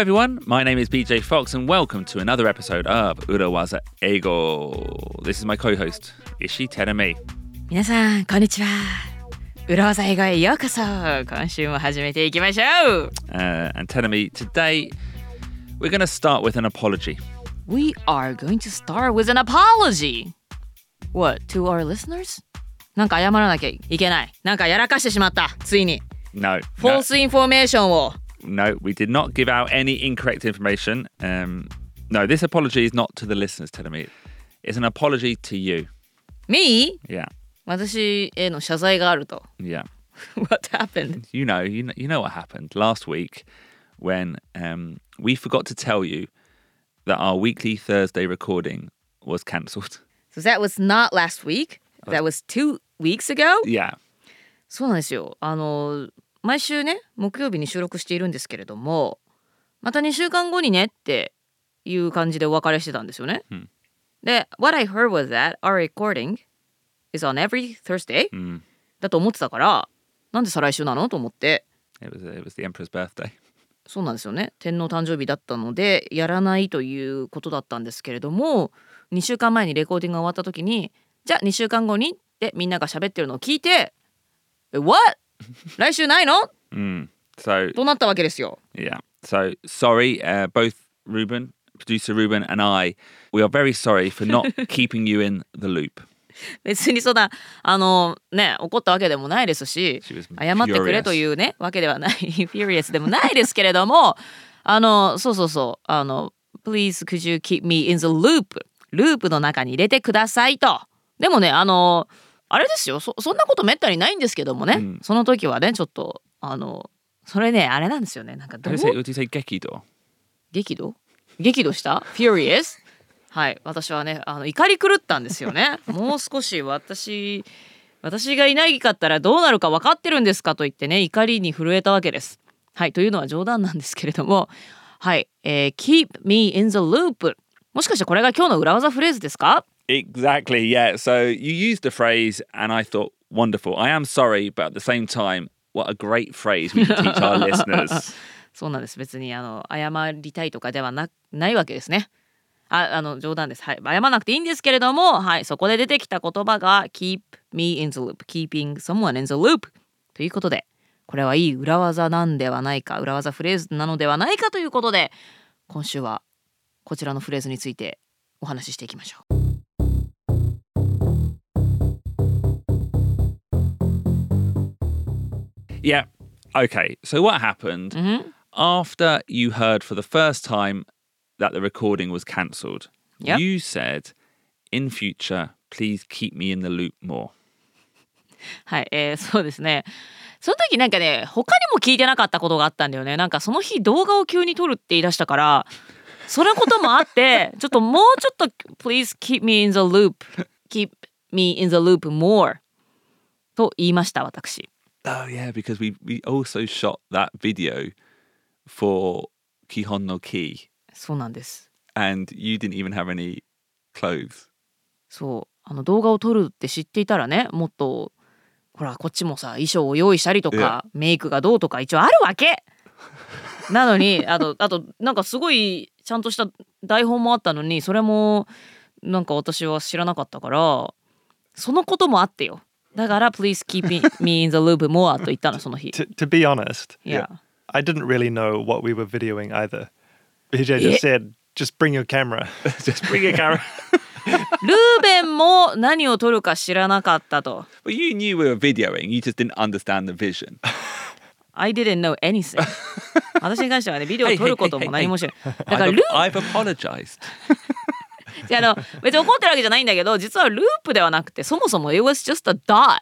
everyone. My name is BJ Fox, and welcome to another episode of Urawaza Ego. This is my co-host Ishi Terame. 皆さんこんにちは裏技英語へようこそ今週も始めていきましょう Uh, and Terame, today we're going to start with an apology. We are going to start with an apology What, to our listeners? なんか謝らなきゃいけないなんかやらかしてしまったついに No, フォースインフォメーションを no, no, we did not give out any incorrect information. Um, no, this apology is not to the listeners, Terame. It's an apology to you. Me? Yeah, 私への謝罪があると yeah. What happened? You know, you know, you know what happened last week when um, we forgot to tell you that our weekly Thursday recording was cancelled. So that was not last week That was two weeks ago? Yeah, そうなんですよ。あの 毎週ね木曜日に収録しているんですけれどもまた2週間後にねっていう感じでお別れしてたんですよね。うんで What I heard was that our recording is on every Thursday、Mm. だと思ってたからなんで再来週なのと思って it was it was the emperor's birthday. そうなんですよね天皇誕生日だったのでやらないということだったんですけれども2週間前にレコーディングが終わった時にじゃあ2週間後にってみんなが喋ってるのを聞いて「え What? 来週ないの?」Mm. So となったわけですよ。yeah, so sorry, uh, both Ruben, producer Ruben, and I, we are very sorry for not keeping you in the loop. 別にそんなあのね怒ったわけでもないですし She was 謝ってくれというねわけではない furious でもないですけれどもあのそうそうそうあの Please could you keep me in the loop ループの中に入れてくださいとでもねあのあれですよ。そそんなことめったにないんですけどもね、うん。その時はねちょっとあのそれねあれなんですよね。なんかどう？say gekido? 激怒？激怒した ?Furious? はい。私はねあの怒り狂ったんですよね。もう少し私私がいないかったらどうなるか分かってるんですかと言ってね怒りに震えたわけです。はい。というのは冗談なんですけれども。はい、えー Keep me in the loop もしかしてこれが今日の裏技フレーズですか？Exactly, yeah. So you used the phrase, and I thought, wonderful. I am sorry, but at the same time, what a great phrase we can teach our listeners. そうなんです別にあの謝りたいとかではなないわけですねああの冗談ですはい謝らなくていいんですけれどもはいそこで出てきた言葉が keep me in the loop keeping someone in the loop ということでこれはいい裏技なんではないか裏技フレーズなのではないかということで今週はこちらのフレーズについてお話ししていきましょう Yeah. Okay. So what happened うん after you heard for the first time that the recording was cancelled? Yep. You said, in future, please keep me in the loop more. はい、えーそうですね。その時なんかね、他にも聞いてなかったことがあったんだよね。なんかその日動画を急に撮るって言い出したから、そのこともあって、ちょっともうちょっと Please keep me in the loop, keep me in the loop more と言いました私。Oh, yeah, because we, we also shot that video for Kihon no Ki, そうなんです。and you didn't even have any clothes. そう、あの動画を撮るって知っていたらね、もっとほらこっちもさ衣装を用意したりとかメイクがどうとか一応あるわけなのにあとあとなんかすごいちゃんとした台本もあったのにそれもなんか私は知らなかったからそのこともあってよだから Please keep me- me in the loop more と言ったのその日 To, to be honest, Yeah. I didn't really know what we were videoing either. BJ just said, just bring your camera. Just bring a camera. ルーベンも何を撮るか知らなかったと well, you knew we were videoing, you just didn't understand the vision. I didn't know anything 私に関してはねビデオを撮ることも何も知らないだから I've, ル I've apologized. じゃああの別に怒ってるわけじゃないんだけど実はループではなくてそもそも It was just a dot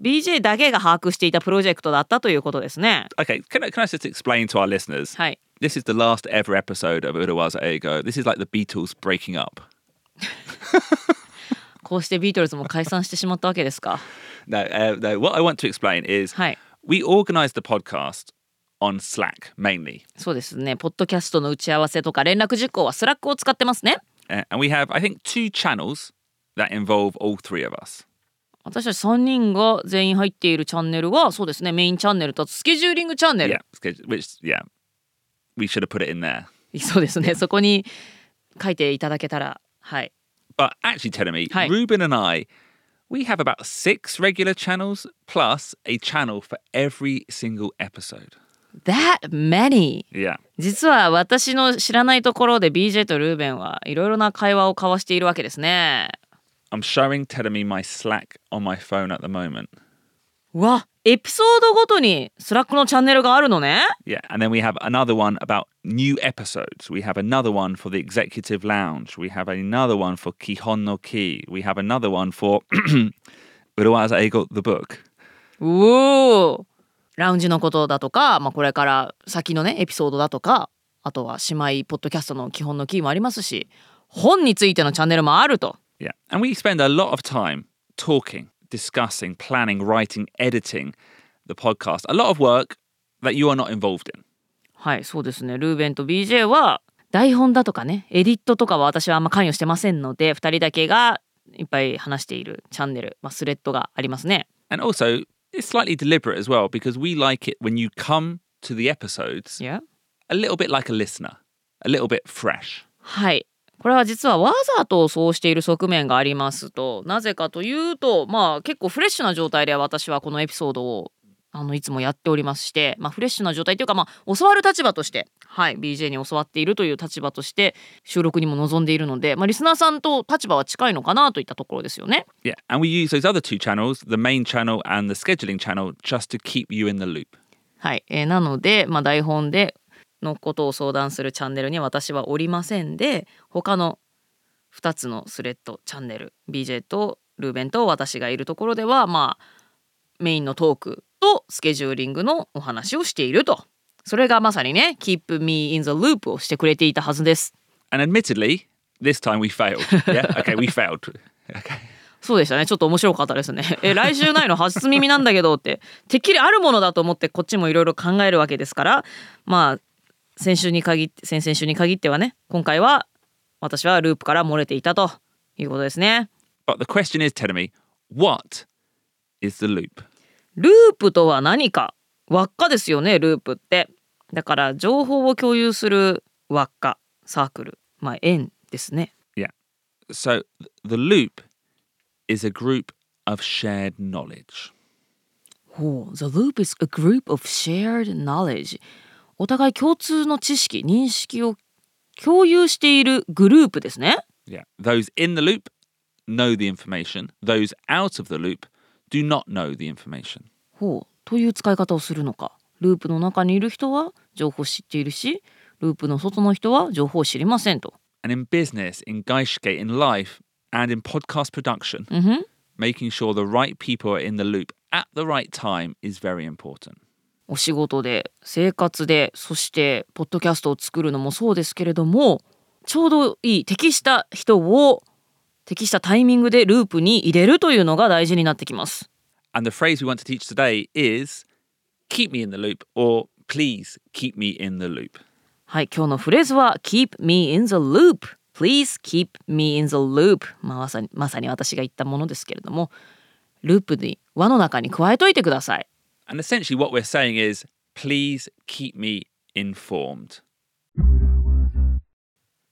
BJ だけが把握していたプロジェクトだったということですね Okay, can I, can I just explain to our listeners? はい This is the last ever episode of Urawaza Ego. This is like the Beatles breaking up. こうしてビートルズも解散してしまったわけですか No, uh, no, what I want to explain is はい we organized the podcast on Slack mainly. そうですねポッドキャストの打ち合わせとか連絡事項はスラックを使ってますね Uh, and we have, I think, two channels that involve all three of us. 私たち3人が全員入っているチャンネルはそうですねメインチャンネルとスケジューリングチャンネル、Yeah, which, yeah. we should have put it in there. そうですねそこに書いていただけたらはい But actually, telling me. Ruben and I, we have about six regular channels plus a channel for every single episode. That many Yeah. 実は私の知らないところで BJ とルーベンはいろいろな会話を交わしているわけですね I'm showing me my Slack on my phone at the moment. うわエピソードごとにスラックのチャンネルがあるのね Yeah, and then we have another one about new episodes. We have another one for the executive lounge. We have another one for Kihon no Ki. We have another one for Uruwaza Eigo the book. うおーラウンジのことだとか、まあ、これから先のねエピソードだとかあとは姉妹ポッドキャストの基本のキーもありますし本についてのチャンネルもあると Yeah, and we spend a lot of time talking, discussing, planning, writing, editing the podcast. A lot of work that you are not involved in. はいそうですねルーベンと BJ は台本だとかねエディットとかは私はあんま関与してませんので2人だけがいっぱい話しているチャンネル、まあ、スレッドがありますね And also, it's slightly deliberate as well because we like it when you come to the episodes Yeah. a little bit like a listener, a little bit fresh. はい。これは実はわざとそうしている側面がありますとなぜかというとまあ結構フレッシュな状態で私はこのエピソードを あのいつもやっておりまして、まあ、フレッシュな状態というか、まあ、教わる立場として、はい、BJ に教わっているという立場として収録にも臨んでいるので、まあ、リスナーさんと立場は近いのかなといったところですよね。Yeah, and we use those other two channels, the main channel and the scheduling channel, just to keep you in the loop. はい、えーなので、まあ、台本でのことを相談するチャンネルに私はおりませんで他の2つのスレッドチャンネル BJ とルーベンと私がいるところではまあメインのトークとスケジューリングのお話をしているとそれがまさにね Keep me in the loop をしてくれていたはずです。And admittedly, this time we failed. Yeah, okay, we failed. Okay. そうでしたねちょっと面白かったですね え来週ないの初耳なんだけどっててっきりあるものだと思ってこっちもいろいろ考えるわけですからまあ先週に限って先々週に限ってはね今回は私はループから漏れていたということですね But the question is, telling me, what is the loop? ループとは何か輪っかですよねループってだから情報を共有する輪っかサークルまあ円ですね Yeah. So th- the loop is a group of shared knowledge. ほう The loop is a group of shared knowledge お互い共通の知識認識を共有しているグループですね Yeah. Those in the loop know the information. Those out of the loop do not know the information. ほうという使い方をするのかループの中にいる人は情報を知っているしループの外の人は情報を知りませんと And in business, in Geishke, in life, and in podcast production, うんふん making sure the right people are in the loop at the right time is very important. お仕事で生活でそしてポッドキャストを作るのもそうですけれどもちょうどいい適した人を適したタイミングでループに入れるというのが大事になってきます。And the phrase we want to teach today is keep me in the loop or please keep me in the loop. はい、今日のフレーズは Keep me in the loop Please keep me in the loop まあまさにまさに私が言ったものですけれどもループに輪の中に加えといてください。And essentially, what we're saying is please keep me informed.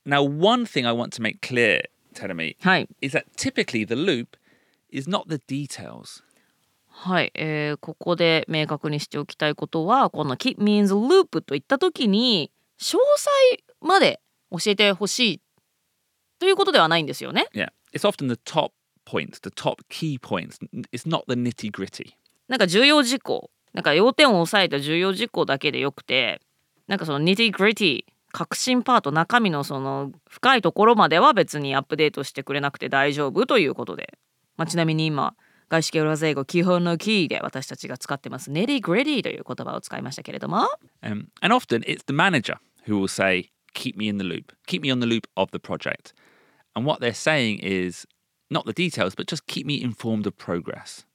Now, one thing I want to make clear, Teremi, はい、is that typically the loop is not the details. はい、えーここで明確にしておきたいことはこの Keep me the loop といった時に詳細まで教えてほしいということではないんですよね。Yeah. It's often the top points, the top key points. It's not the nitty gritty. なんか重要事項なんか要点を押さえた重要事項だけでよくてなんかその nitty gritty 核心パート中身のその深いところまでは別にアップデートしてくれなくて大丈夫ということで、まあ、ちなみに今外資系裏英語基本のキーで私たちが使ってます nitty gritty という言葉を使いましたけれども Um, and often it's the manager who will say, keep me in the loop, keep me on the loop of the project. And what they're saying is not the details, but just keep me informed of progress.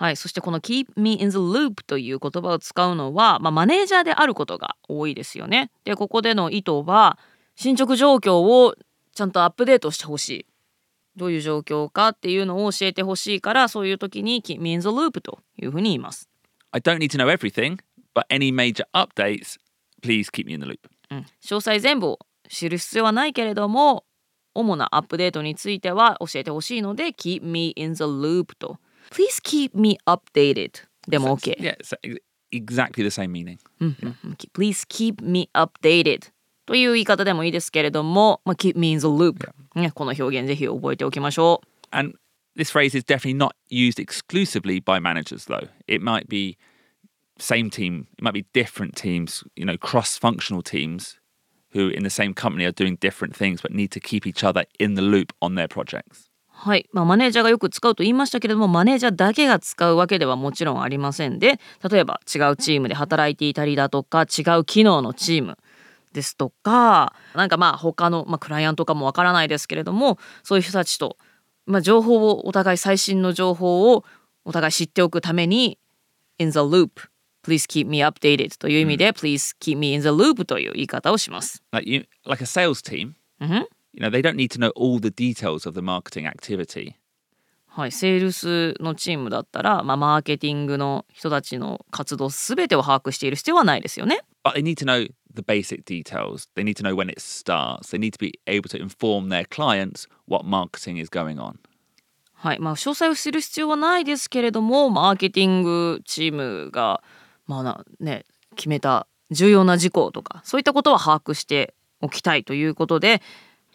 はいそしてこの keep me in the loop という言葉を使うのは、まあ、マネージャーであることが多いですよね。でここでの意図は進捗状況をちゃんとアップデートしてほしい。どういう状況かっていうのを教えてほしいからそういう時に keep me in the loop というふうに言います。I don't need to know everything, but any major updates, please keep me in the loop. うん、詳細全部を知る必要はないけれども主なアップデートについては教えてほしいので Keep me in the loop と Please keep me updated でも OK Yeah, it's exactly the same meaning. うんうんうん Please keep me updated という言い方でもいいですけれども、まあ、Keep me in the loop、ね、この表現ぜひ覚えておきましょう And this phrase is definitely not used exclusively by managers, though. It might be same team, it might be different teams, you know, cross functional teams who in the same company are doing different things but need to keep each other in the loop on their projects. はい、まあ、マネージャーがよく使うと言いましたけれどもマネージャーだけが使うわけではもちろんありませんで例えば違うチームで働いていたりだとか違う機能のチームですとかなんかまあ他の、まあ、クライアントかもわからないですけれどもそういう人たちと、まあ、情報をお互い最新の情報をお互い知っておくために in the loop please keep me updated という意味で、please keep me in the loop という言い方をします。Like you like a sales team, Mhm. You know, they don't need to know all the details of the marketing activity. はい、セールスのチームだったら、まあ、マーケティングの人たちの活動すべてを把握している必要はないですよね。But they need to know the basic details. They need to know when it starts. They need to be able to inform their clients what marketing is going on. はいまあ、詳細を知る必要はないですけれどもマーケティングチームが、まあなね、決めた重要な事項とかそういったことは把握しておきたいということで、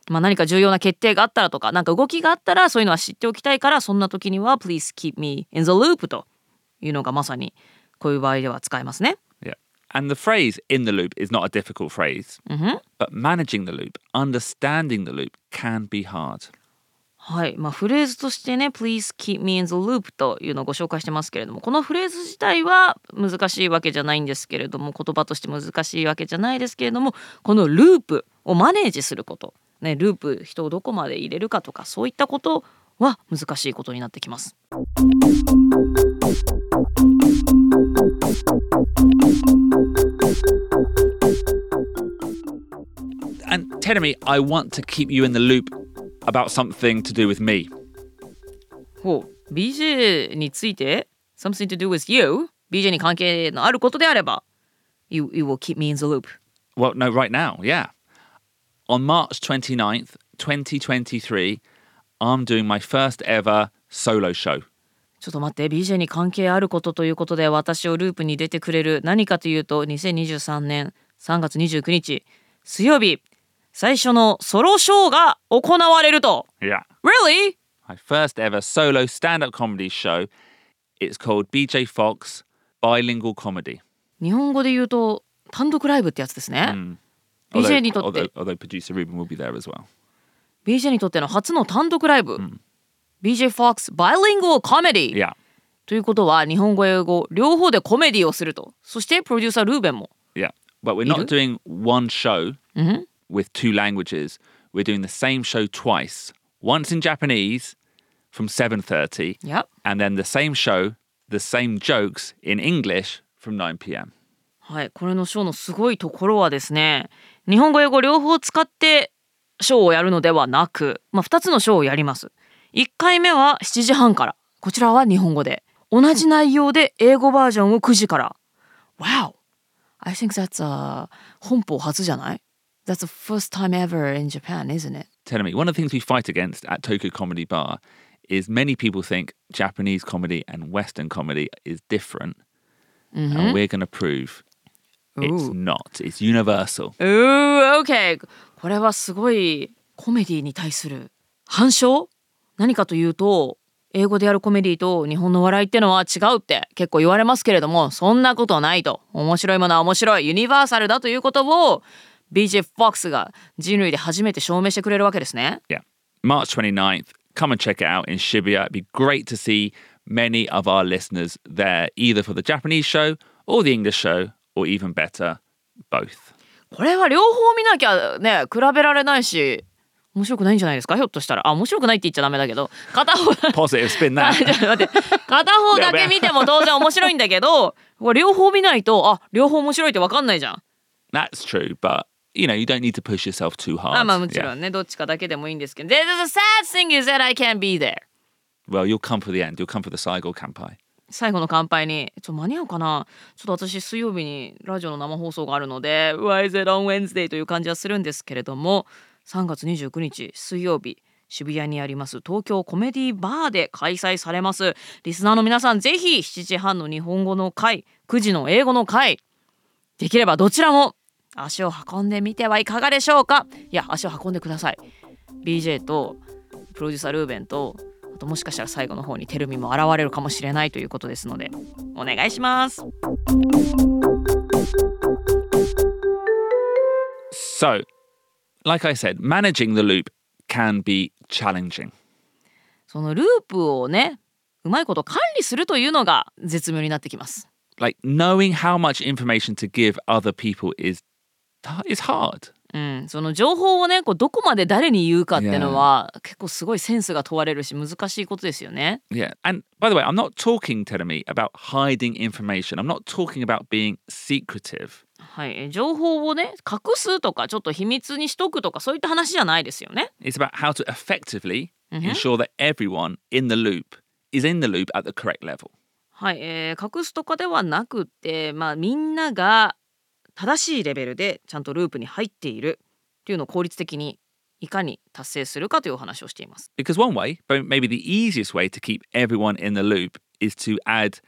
まあ、何か重要な決定があったらとか何か動きがあったらそういうのは知っておきたいからそんな時には「Please keep me in the loop」というのがまさにこういう場合では使えますね。Yeah. And the phrase in the loop is not a difficult phrase, うんふん but managing the loop, understanding the loop can be hard. はい、まあフレーズとしてね「Please keep me in the loop」というのをご紹介してますけれどもこのフレーズ自体は難しいわけじゃないんですけれども言葉として難しいわけじゃないですけれどもこのループをマネージすること、ね、ループ人をどこまで入れるかとかそういったことは難しいことになってきます。And me, I want to keep you in the loop about something to do with me. ほう BJ について something to do with you BJ に関係のあることであれば you, you will keep me in the loop Well, no, right now, yeah. On March 29th, 2023, I'm doing my first ever solo show. ちょっと待って BJ に関係あることということで私をループに出てくれる何かというと2023年3月29日水曜日最初のソロショーが行われると Yeah. Really? My first ever solo stand up comedy show. It's called BJ Fox Bilingual Comedy. 日本語で言うと単独ライブってやつですね、Although, BJ にとって although, although producer Ruben will be there as well. BJ にとっての初の単独ライブ、BJ Fox Bilingual Comedy、 Yeah. ということは日本語英語両方でコメディをするとそしてプロデューサールーベンも Yeah. But we're not doing one show Mhm. with two languages. We're doing the same show twice. Once in Japanese from 7:30 Yep. and then the same show, the same jokes in English from 9 p.m. はい、これのショーのすごいところはですね日本語英語両方使ってショーをやるのではなく、まあ、2つのショーをやります1回目は7時半からこちらは日本語で同じ内容で英語バージョンを9時から Wow! I think that's a 本邦初じゃない That's the first time ever in Japan, isn't it? Telling me one of the things we fight against at Tokyo Comedy Bar is many people think Japanese comedy and Western comedy is different. And we're going to prove it's not. It's universal. うー OK これはすごいコメディに対する反証何かというと英語でやるコメディと日本の笑いってのは違うって結構言われますけれどもそんなことないと面白いものは面白いユニバーサルだということを BJ Fox が人類で初めて証明してくれるわけですね Yeah. March 29th. Come and check it out in Shibuya. It'd be great to see many of our listeners there, either for the Japanese show or the English show, or even better, both. これは両方見なきゃね比べられないし面白くないんじゃないですかひょっとしたらあ面白くないって言っちゃダメだけど片方片方だけ見ても当然面白いんだけど両方見ないとあ両方面白いって分かんないじゃん That's true, but you know, you don't need to push yourself too hard. あまあもち.ろんねどっちかだけでもいいんですけど the sad thing is that I can't be there Well, you'll come for the end. You'll come for the Saigo Kampai. 最後の乾杯に。ちょっと間に合うかな。ちょっと私水曜日にラジオの生放送があるので Why is it on Wednesday という感じはするんですけれども3月29日水曜日渋谷にあります東京コメディバーで開催されます。リスナーの皆さんぜひ7時半の日本語の回9時の英語の回できればどちらも足を運んでみてはいかがでしょうか。いや足を運んでください。BJ とプロデューサールーベンとあともしかしたら最後の方にテルミも現れるかもしれないということですのでお願いします So, like I said, managing the loop can be challenging. そのループをねうまいこと管理するというのが絶妙になってきます Like knowing how much information to give other people is is hard. うん、その情報をねこうどこまで誰に言うかっていうのは結構すごいセンスが問われるし難しいことですよね。Yeah. And by the way, I'm not talking, Terumi, about hiding information. I'm not talking about being secretive. はい、え情報をね隠すとかちょっと秘密にしとくとかそういった話じゃないですよね。It's about how to effectively ensure that everyone in the loop is in the loop at the correct level. はい、えー隠すとかではなくて、まあ、みんなが正しいレベルでちゃんとループに入っているっていうのを効率的にいかに達成するかというお話をしています。Because one way, but maybe the easiest way to keep everyone in the loop is to add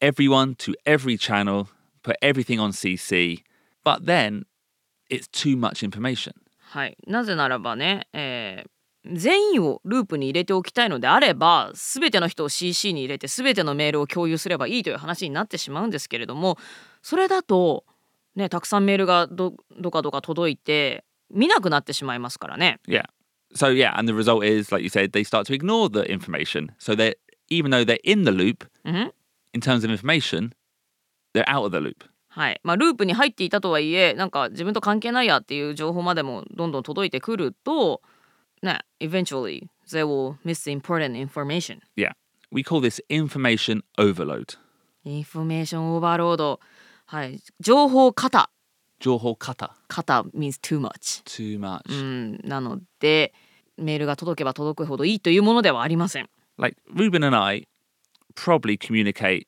everyone to every channel, put everything on CC, but then it's too much information. はい、なぜならばね、えー全員をループに入れておきたいのであれば全ての人を CC に入れて全てのメールを共有すればいいという話になってしまうんですけれどもそれだと、ね、たくさんメールがどどかどか届いて見なくなってしまいますからね。Yeah. So yeah, and the result is, like you said, they start to ignore the information. So they even though they're in the loop うん in terms of information, they're out of the loop. はいまあ、ループに入っていたとはいえなんか自分と関係ないやっていう情報までもどんどん届いてくるとね eventually they will miss the important information Yeah. We call this information overload. インフォメーションオーバーロードはい情報過多 Joho kata. 過多 means too much Too much. うんなのでメールが届けば届くほどいいというものではありません Like Ruben and I probably communicate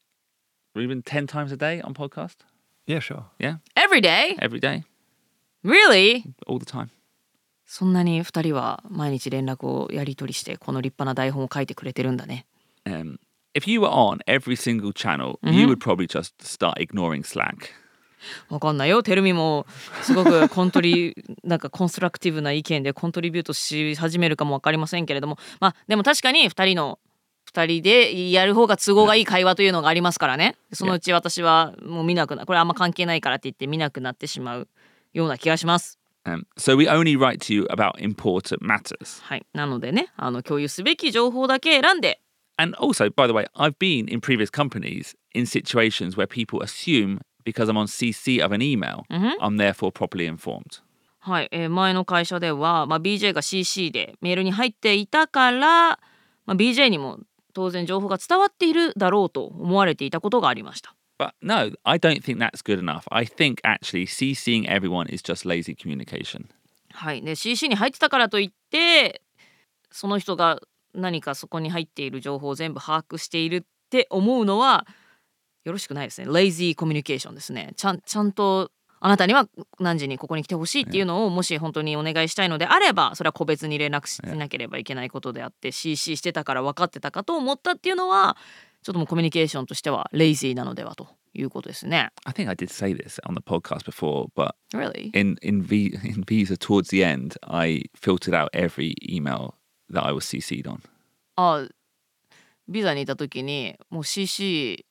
Ruben 10 times a day on podcast. Yeah, sure. Yeah. Every day? Every day. Really? All the time. そんなに2人は毎日連絡をやり取りしてこの立派な台本を書いてくれてるんだね Um, if you were on every single channel, you would probably just start ignoring Slack. わかんないよテルミもすごく コントリなんかコンストラクティブな意見でコントリビュートし始めるかもわかりませんけれどもまあでも確かに2人の2人でやる方が都合がいい会話というのがありますからねそのうち私はもう見なくなこれあんま関係ないからって言って見なくなってしまうような気がします。Um, so we only write to you about important matters. はい、なのでねあの共有すべき情報だけ選んで And also, by the way, I've been in previous companies in situations where people assume because I'm on CC of an email, I'm therefore properly informed. はい、えー前の会社では、まあ、BJ が CC でメールに入っていたから、まあ、BJ にも当然情報が伝わっているだろうと思われていたことがありました。 But no, I don't think that's good enough. I think actually CCing everyone is just lazy communication. はい、で CC に入ってたからといってその人が 何かそこに入っている情報を全部把握しているって思うのはよろしくないですね。レイジーコミュニケーションですね。ちゃんちゃんとあなたには何時にここに来てほしいっていうのをもし本当にお願いしたいのであればそれは個別に連絡しなければいけないことであって CC してたから分かってたかと思ったっていうのはちょっともうコミュニケーションとしてはレイジーなのではということですね。I think I did say this on the podcast before, but Really? in in, v, in Visa towards the end, I filtered out every email that I was CC'd on. あビザにいた時にもう CC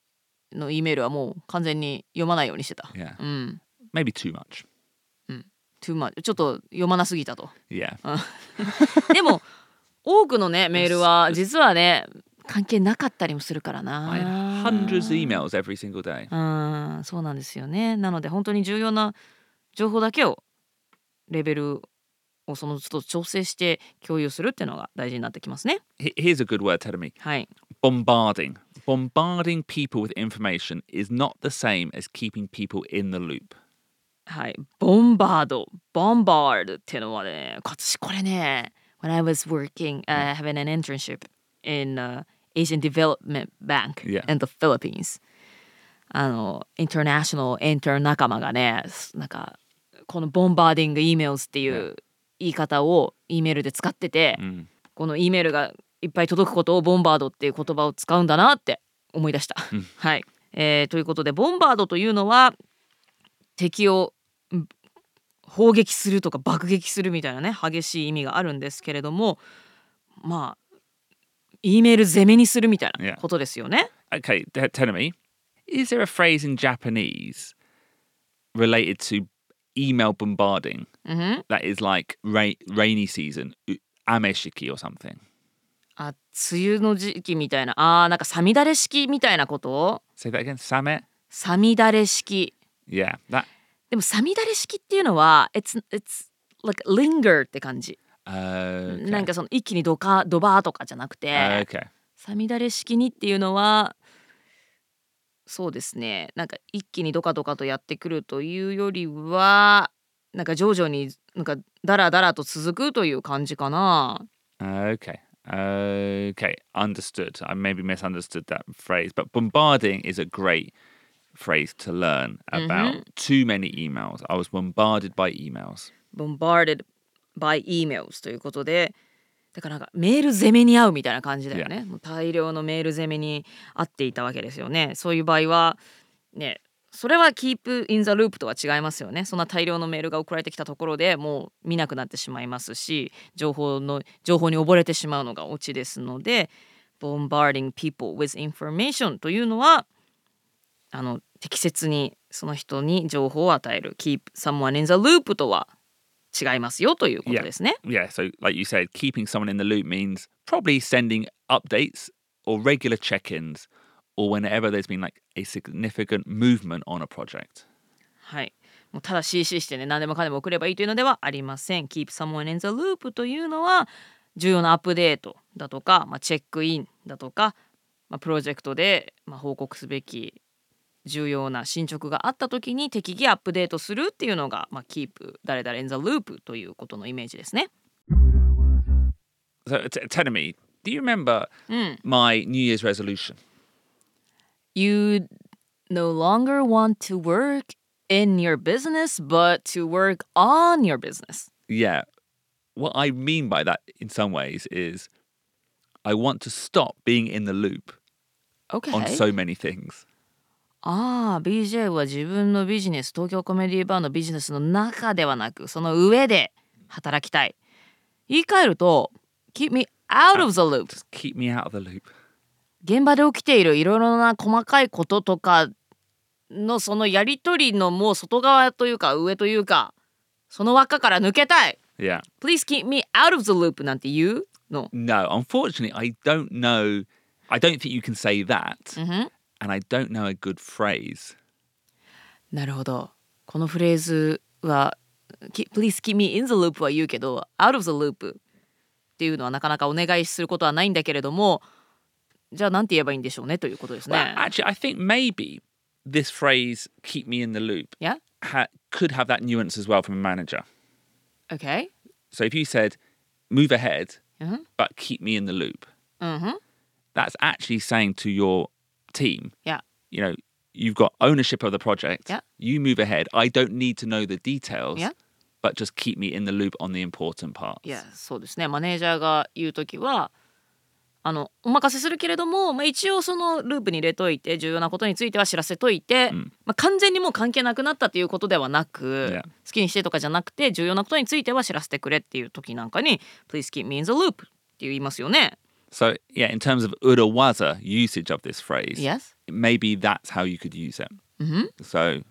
の E メールはもう完全に読まないようにしてた。Yeah, うん。maybe too much. too much ちょっと読まなすぎたと。Yeah, でも多くのねメールは実はね関係なかったりもするから I な。hundreds of emails every single day. うん、そうなんですよね。なので本当に重要な情報だけをレベルをその都度調整して共有するっていうのが大事になってきますね。Here's a good word, Tedemi. はい。Bombarding. Bombarding people with information is not the same as keeping people in the loop. はい。ボンバード。ボンバードっていうのはね、私これね、when I was working, uh, having an internship in、uh, Asian Development Bank Yeah. in the Philippines あのインターナショナルエンター仲間がねなんかこのボンバーディング emails っていう言い方を E メールで使ってて、Mm. この E メールがいっぱい届くことをボンバードっていう言葉を使うんだなって思い出した。はい、えーということでボンバードというのは敵をん砲撃するとか爆撃するみたいなね激しい意味があるんですけれどもまあ E メール攻めにするみたいな Yeah. ことですよね。Okay, t- tell me, is there a phrase in Japanese related to email bombarding うんふん that is like ra- rainy season, ameshiki or something? あ梅雨の時期みたいなあーなんかさみだれ式みたいなことを Say that again. Same. さみだれ式 Yeah, that. でもさみだれ式っていうのは it's, it's like linger って感じ。Uh, なんかその一気にドカドバーとかじゃなくて、okay. さみだれ式にっていうのはそうですねなんか一気にドカドカとやってくるというよりはなんか徐々になんかダラダラと続くという感じかな。Okay. Okay. Understood. I maybe misunderstood that phrase, but bombarding is a great phrase to learn about too many emails. I was bombarded by emails. bombarded by emails ということでだからなんかメール攻めに合うみたいな感じだよね。もう大量のメール攻めに合っていたわけですよね。そういう場合はねそれは keep in the loop とは違いますよね。そんな大量のメールが送られてきたところでもう見なくなってしまいますし情報の情報に溺れてしまうのがオチですので bombarding people with information というのはあの適切にその人に情報を与える keep someone in the loop とは違いますよということですね。Yeah, so like you said, keeping someone in the loop means probably sending updates or regular check ins or whenever there's been like a significant movement on a project. はい。もうただ CC してね何でもかんでも送ればいいというのではありません。Keep someone in the loop というのは重要なアップデートだとか、まあ、チェックインだとか、まあ、プロジェクトで、まあ、報告すべき重要な進捗があった時に適宜アップデートするっていうのが、まあ、Keep 誰々 in the loop ということのイメージですね。So tell me, do you remember うん。my New Year's resolution? You no longer want to work in your business but to work on your business. Yeah. What I mean by that in some ways is I want to stop being in the loop Okay. on so many things. ああ BJ は自分のビジネス東京コメディバーのビジネスの中ではなくその上で働きたい言い換えると keep me out of the loop Just keep me out of the loop. 現場で起きているいろいろな細かいこととかのそのやり取りのもう外側というか上というかその輪っかから抜けたい Yeah. Please keep me out of the loop なんて言うの No, unfortunately, I don't know. I don't think you can say that. うんふん And I don't know a good phrase. なるほどこのフレーズは「Keep- Please keep me in the loop」は言うけど「out of the loop」っていうのはなかなかお願いすることはないんだけれどもじゃあ何て言えばいいんでしょうねということですね。 Well, actually, I think maybe this phrase, keep me in the loop, Yeah? ha- could have that nuance as well from a manager. Okay? So if you said, move ahead, うんふん but keep me in the loop, うんふん that's actually saying to your team, Yeah. you know, you've got ownership of the project. Yeah. You move ahead. I don't need to know the details, Yeah. but just keep me in the loop on the important parts. いやそうですねマネージャーが言う時はあのお任せするけれども、まあ、一応そのループに入れといて重要なことについては知らせといて、うんまあ、完全にもう関係なくなったということではなく、Yeah. 好きにしてとかじゃなくて重要なことについては知らせてくれっていう時なんかに「Please keep me in the loop」って言いますよね。So, yeah, in terms of urawaza usage of this phrase, Yes? maybe that's how you could use it. うんふん So,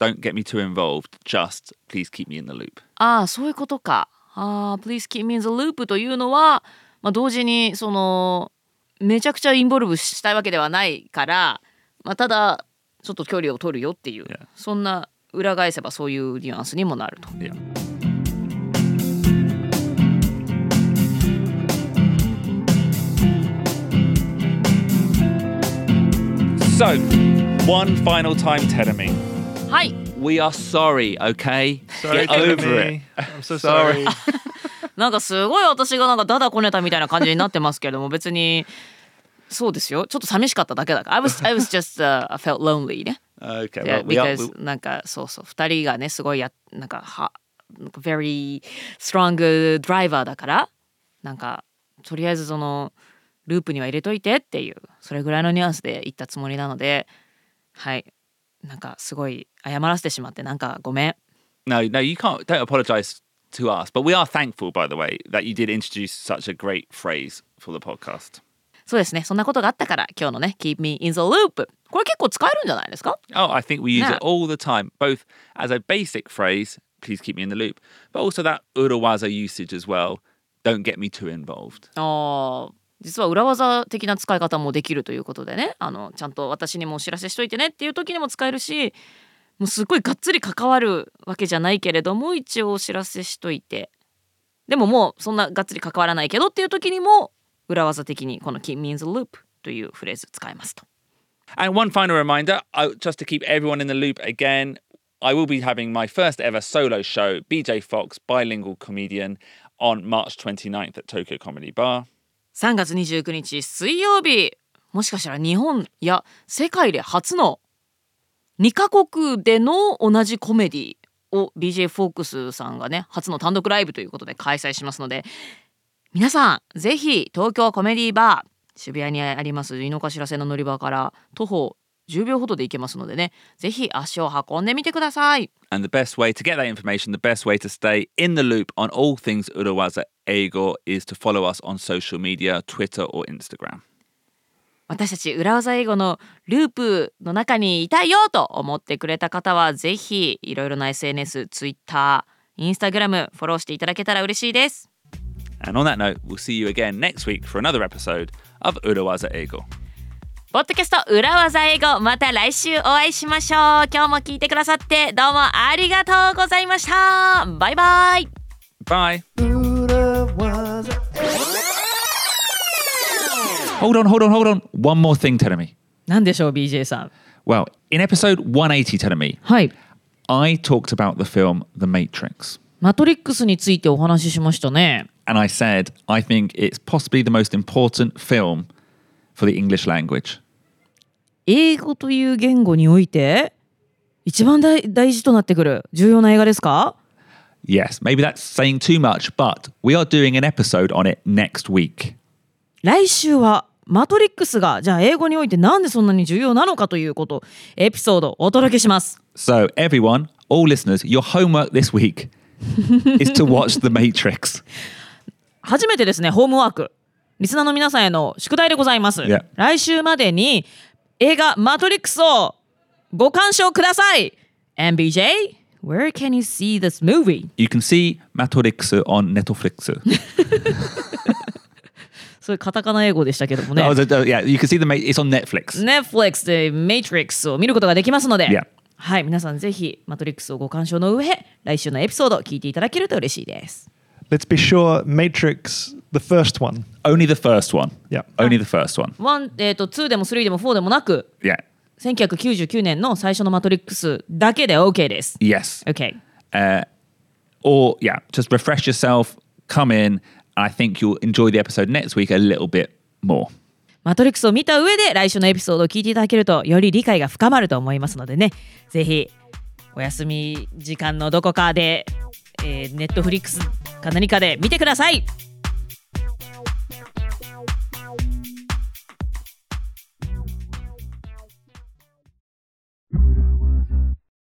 don't get me too involved. Just please keep me in the loop. ああそういうことか。ああ Please keep me in the loop というのは、まあ、同時にそのめちゃくちゃインボルブしたいわけではないから、まあ、ただちょっと距離を取るよっていう、Yeah. そんな裏返せばそういうニュアンスにもなると。Yeah. So, one final time, Tedemi. はい。We are sorry, okay? Sorry, Get over it. I'm so Sorry. なんかすごい私がなんかダダこねたみたいな感じになってますけれども別にそうですよちょっと寂しかっただけだから I was, I was just、uh, I felt lonely ね Okay, Yeah, well, we are, because なんかそうそう2人がねすごいやなんかはなんか very strong driver だからなんかとりあえずそのループには入れといてっていうそれぐらいのニュアンスで言ったつもりなのではいなんかすごい謝らせてしまってなんかごめん no, no, you can't. Don't apologise to us, but we are thankful, by the way, that you did introduce such a great phrase for the podcast. そうですねそんなことがあったから今日のね Keep me in the loop これ結構使えるんじゃないですか Oh, I think we use it all the time, both as a basic phrase, please keep me in the loop, but also that urawaza usage as well. Don't get me too involved. あー実は裏技的な使い方もできるということでねあのちゃんと私にもお知らせしといてねっていう時にも使えるしもうすごいがっつり関わるわけじゃないけれども一応お知らせしといてでももうそんながっつり関わらないけどっていう時にも裏技的にこの Keep means loop というフレーズ使えますと。And one final reminder, just to keep everyone in the loop again, I will be having my first ever solo show, BJ Fox, bilingual comedian, on March 29th at Tokyo Comedy Bar. 3月29日水曜日。もしかしたら日本や世界で初の2カ国での同じコメディを BJ フォークスさんがね初の単独ライブということで開催しますので皆さんぜひ東京コメディーバー渋谷にあります井の頭線の乗り場から徒歩10秒ほどで行けますのでねぜひ足を運んでみてください And the best way to get that information, the best way to stay in the loop on all things Urawaza Eigo is to follow us on social media, Twitter or Instagram. 私たち裏技英語のループの中にいたいよと思ってくれた方はぜひいろいろな SNS、Twitter、Instagram フォローしていただけたら嬉しいです。And on that note, we'll see you again next week for another episode of Urawaza Eigo. ポッドキャスト裏技英語また来週お会いしましょう。今日も聞いてくださってどうもありがとうございました。バイバイ。Buddha was Hold on, hold on, hold on. One more thing, Teremi. なんでしょう BJ さん。Well, in episode 180, Teremi, はい。I talked about the film The Matrix. マトリックスについてお話ししましたね。And I said, I think it's possibly the most important film for the English language. 英語という言語において一番大大事となってくる重要な映画ですか Yes, maybe that's saying too much, but we are doing an episode on it next week. 来週はマトリックスがじゃあ英語においてなんでそんなに重要なのかということエピソードをお届けします So, everyone, all listeners, your homework this week is to watch The Matrix. 初めてですねホームワークリスナーの皆さんへの宿題でございます、Yeah. 来週までに映画マトリックスをご鑑賞ください MBJ where can you see this movie? You can see Matrix on Netflix. そういうカタカナ英語でしたけどもね Oh, so- oh, yeah, you can see the it's on Netflix. Netflix で Matrix を見ることができますので、Yeah. はい皆さんぜひマトリックスをご鑑賞の上来週のエピソードを聞いていただけると嬉しいです Let's be sure Matrix, the first one. Only the first one. Yeah. Only the first one. 1、えー、と2でも3でも4でもなく Yeah. 1999年の最初のマトリックスだけで OK です。Yes. OK。Uh, or, yeah, just refresh yourself, come in. I think you'll enjoy the episode next week a little bit more. マトリックスを見た上で来週のエピソードを聞いていただけるとより理解が深まると思いますのでねぜひお休み時間のどこかで、えー、ネットフリックスか何かで見てください